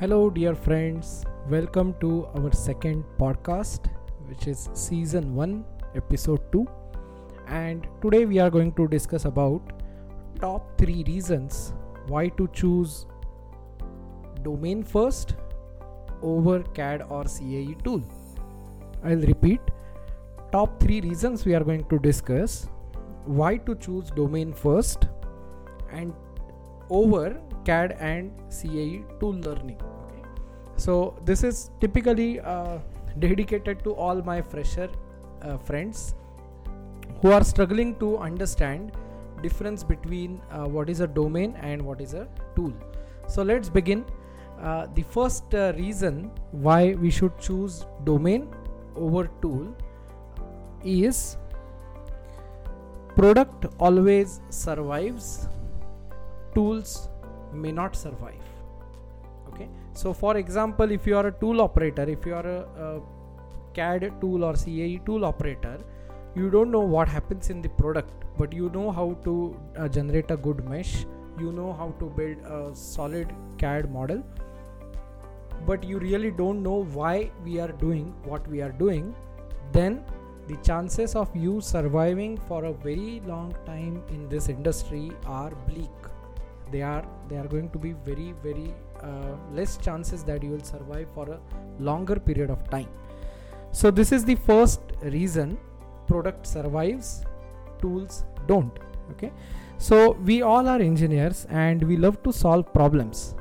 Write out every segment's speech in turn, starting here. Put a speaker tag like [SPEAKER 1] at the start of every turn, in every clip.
[SPEAKER 1] Hello, dear friends. Welcome to our second podcast, which is season 1, episode 2. And today we are going to discuss about top 3 reasons why to choose domain first over CAD or CAE tool. I'll repeat top 3 reasons we are going to discuss why to choose domain first and over CAD and CAE tool learning. So this is typically uh, dedicated to all my fresher uh, friends who are struggling to understand difference between uh, what is a domain and what is a tool. So let's begin. Uh, the first uh, reason why we should choose domain over tool is product always survives tools may not survive okay. So for example if you are a tool operator if you are a, a cad tool or cae tool operator you don't know what happens in the product but you know how to uh, generate a good mesh. You know how to build a solid cad model. But you really don't know why we are doing what we are doing. Then the chances of you surviving for a very long time in this industry are bleak. They are they are going to be very very uh, less chances that you will survive for a longer period of time. So this is the first reason product survives tools don't okay? So we all are engineers and we love to solve problems.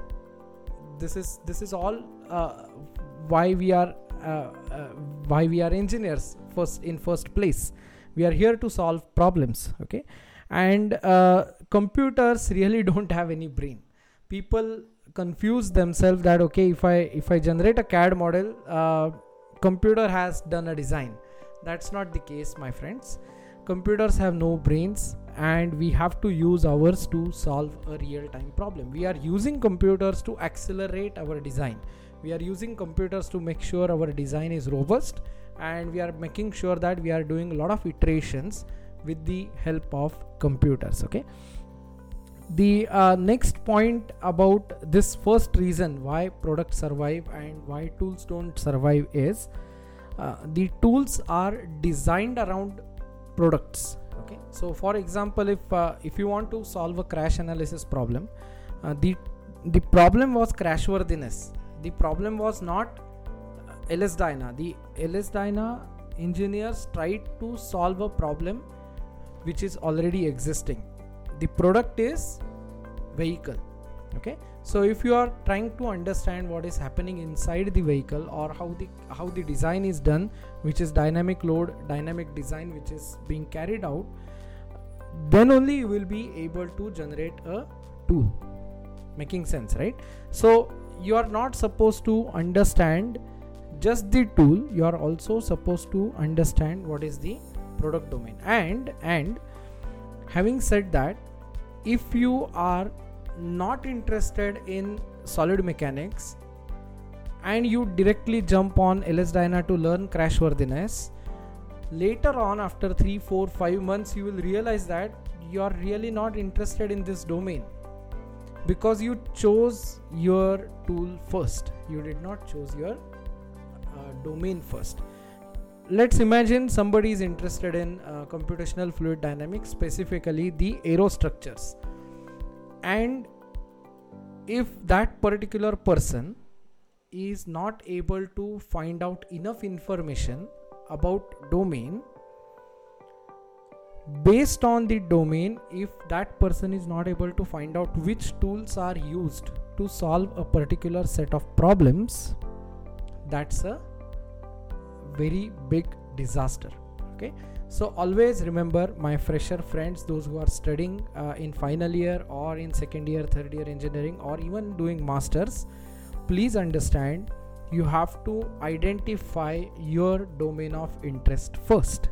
[SPEAKER 1] This is this is all uh, why we are uh, uh, why we are engineers first in first place. We are here to solve problems okay? And uh, computers really don't have any brain people confuse themselves that okay if i if i generate a cad model uh, computer has done a design. That's not the case my friends. Computers have no brains and we have to use ours to solve a real time problem. We are using computers to accelerate our design. We are using computers to make sure our design is robust and we are making sure that we are doing a lot of iterations with the help of computers okay the uh, next point about this first reason why products survive and why tools don't survive is uh, the tools are designed around products. Okay? So for example if uh, if you want to solve a crash analysis problem uh, the the problem was crashworthiness. The problem was not uh, ls dyna. The ls dyna engineers tried to solve a problem which is already existing the product is vehicle okay? So if you are trying to understand what is happening inside the vehicle or how the how the design is done which is dynamic load dynamic design which is being carried out then only you will be able to generate a tool. Making sense right? So you are not supposed to understand just the tool you are also supposed to understand what is the product domain. And and having said that if you are not interested in solid mechanics and you directly jump on LS-DYNA to learn crashworthiness later on after 3 4 5 months you will realize that you are really not interested in this domain because you chose your tool first. You did not choose your uh, domain first let's imagine somebody is interested in uh, computational fluid dynamics specifically the aerostructures. And if that particular person is not able to find out enough information about domain based on the domain if that person is not able to find out which tools are used to solve a particular set of problems that's a very big disaster okay? So always remember my fresher friends those who are studying uh, in final year or in second year third year engineering or even doing masters please understand you have to identify your domain of interest first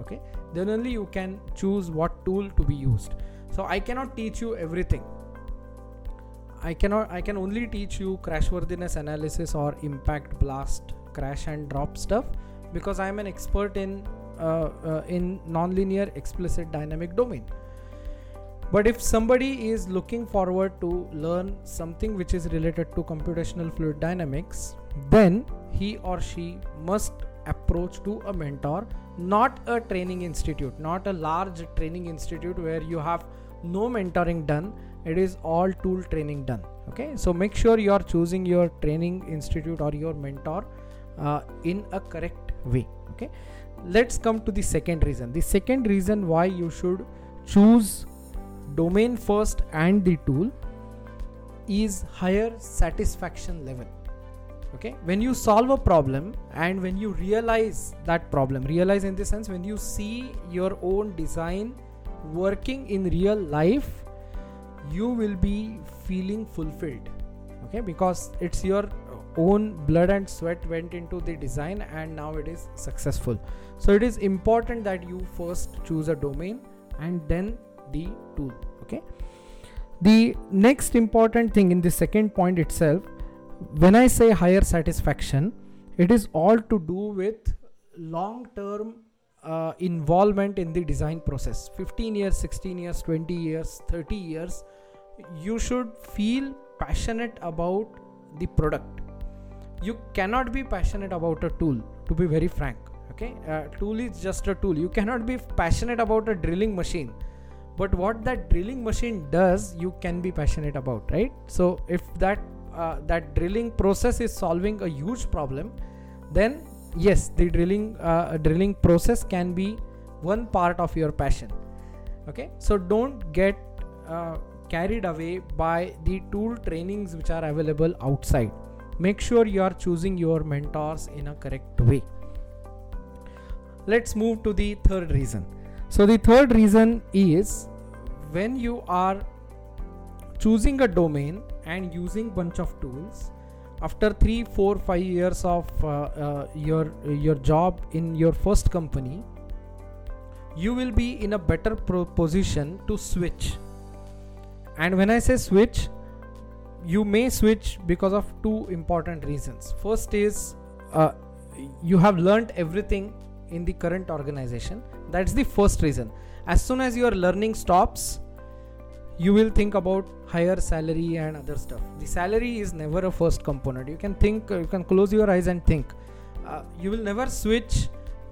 [SPEAKER 1] okay? Then only you can choose what tool to be used. So i cannot teach you everything. I cannot i can only teach you crashworthiness analysis or impact blast crash and drop stuff because I am an expert in uh, uh, in nonlinear explicit dynamic domain. but if somebody is looking forward to learn something which is related to computational fluid dynamics then he or she must approach to a mentor not a training institute not a large training institute where you have no mentoring done. It is all tool training done. Okay? So make sure you are choosing your training institute or your mentor uh, in a correct way okay? Let's come to the second reason. The second reason why you should choose domain first and the tool is higher satisfaction level okay? When you solve a problem and when you realize that problem realize in the sense when you see your own design working in real life you will be feeling fulfilled okay? Because it's your own blood and sweat went into the design and now it is successful. So it is important that you first choose a domain and then the tool okay? The next important thing in the second point itself when i say higher satisfaction it is all to do with long term uh, involvement in the design process. 15 years 16 years 20 years 30 years you should feel passionate about the product you cannot be passionate about a tool to be very frank okay? A tool is just a tool. You cannot be passionate about a drilling machine. But what that drilling machine does you can be passionate about right? So if that uh, that drilling process is solving a huge problem then yes the drilling uh, drilling process can be one part of your passion okay? So don't get uh, carried away by the tool trainings which are available outside make sure you are choosing your mentors in a correct way. Let's move to the third reason. So the third reason is when you are choosing a domain and using bunch of tools after 3 4 5 years of uh, uh, your your job in your first company you will be in a better pro- position to switch. And when i say switch you may switch because of two important reasons. First is uh, you have learned everything in the current organization. That's the first reason. As soon as your learning stops you will think about higher salary and other stuff. The salary is never a first component. You can think you can close your eyes and think. Uh, you will never switch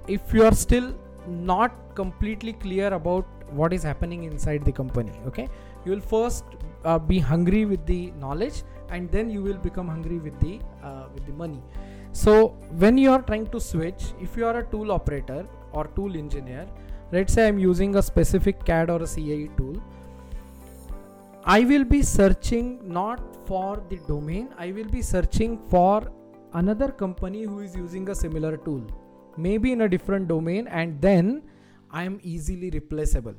[SPEAKER 1] if you are still not completely clear about what is happening inside the company okay? You will first uh, be hungry with the knowledge and then you will become hungry with the uh, with the money. So when you are trying to switch if you are a tool operator or tool engineer let's say i'm using a specific cad or a cae tool i will be searching not for the domain i will be searching for another company who is using a similar tool maybe in a different domain and then i am easily replaceable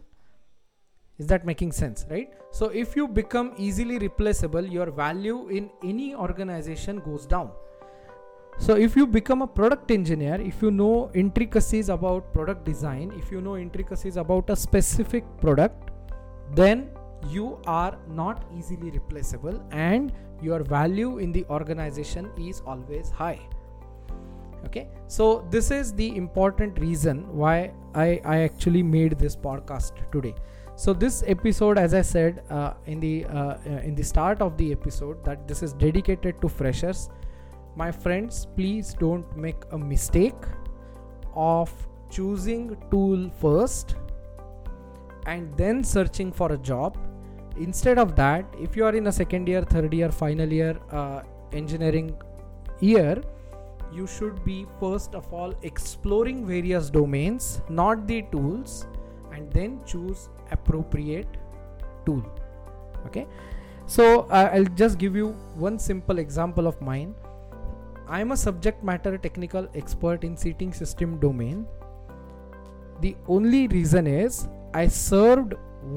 [SPEAKER 1] is that making sense right? So if you become easily replaceable your value in any organization goes down. So if you become a product engineer if you know intricacies about product design if you know intricacies about a specific product then you are not easily replaceable and your value in the organization is always high. Okay? So this is the important reason why i i actually made this podcast today so this episode as i said uh, in the uh, uh, in the start of the episode that this is dedicated to freshers. My friends please don't make a mistake of choosing tool first and then searching for a job. Instead of that if you are in a second year third year final year uh, engineering year you should be first of all exploring various domains not the tools and then choose appropriate tool. Okay? So uh, i'll just give you one simple example of mine. I'm a subject matter technical expert in seating system domain. The only reason is i served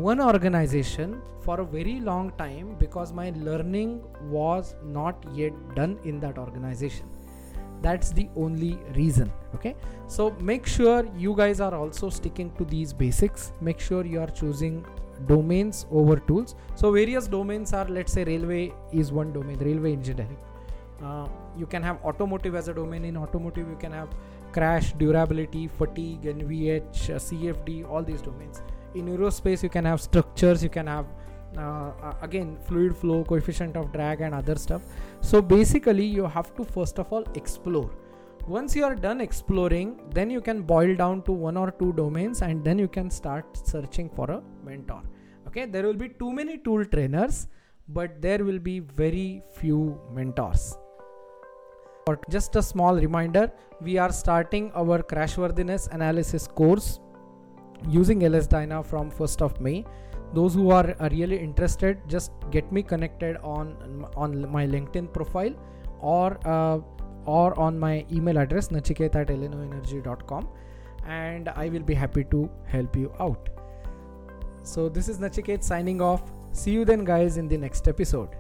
[SPEAKER 1] one organization for a very long time because my learning was not yet done in that organization that's the only reason okay? So make sure you guys are also sticking to these basics. Make sure you are choosing domains over tools. So various domains are let's say railway is one domain railway engineering. Uh, you can have automotive as a domain. In automotive you can have crash durability fatigue nvh uh, cfd all these domains. In aerospace you can have structures you can have uh, again fluid flow coefficient of drag and other stuff. So basically you have to first of all explore. Once you are done exploring then you can boil down to one or two domains and then you can start searching for a mentor. Okay there will be too many tool trainers but there will be very few mentors. Or just a small reminder we are starting our crashworthiness analysis course using ls dyna from 1st of may those who are, really interested just get me connected on on my linkedin profile or uh, or on my email address nachiket at elenoenergy.com and i will be happy to help you out. So this is nachiket signing off. See you then guys in the next episode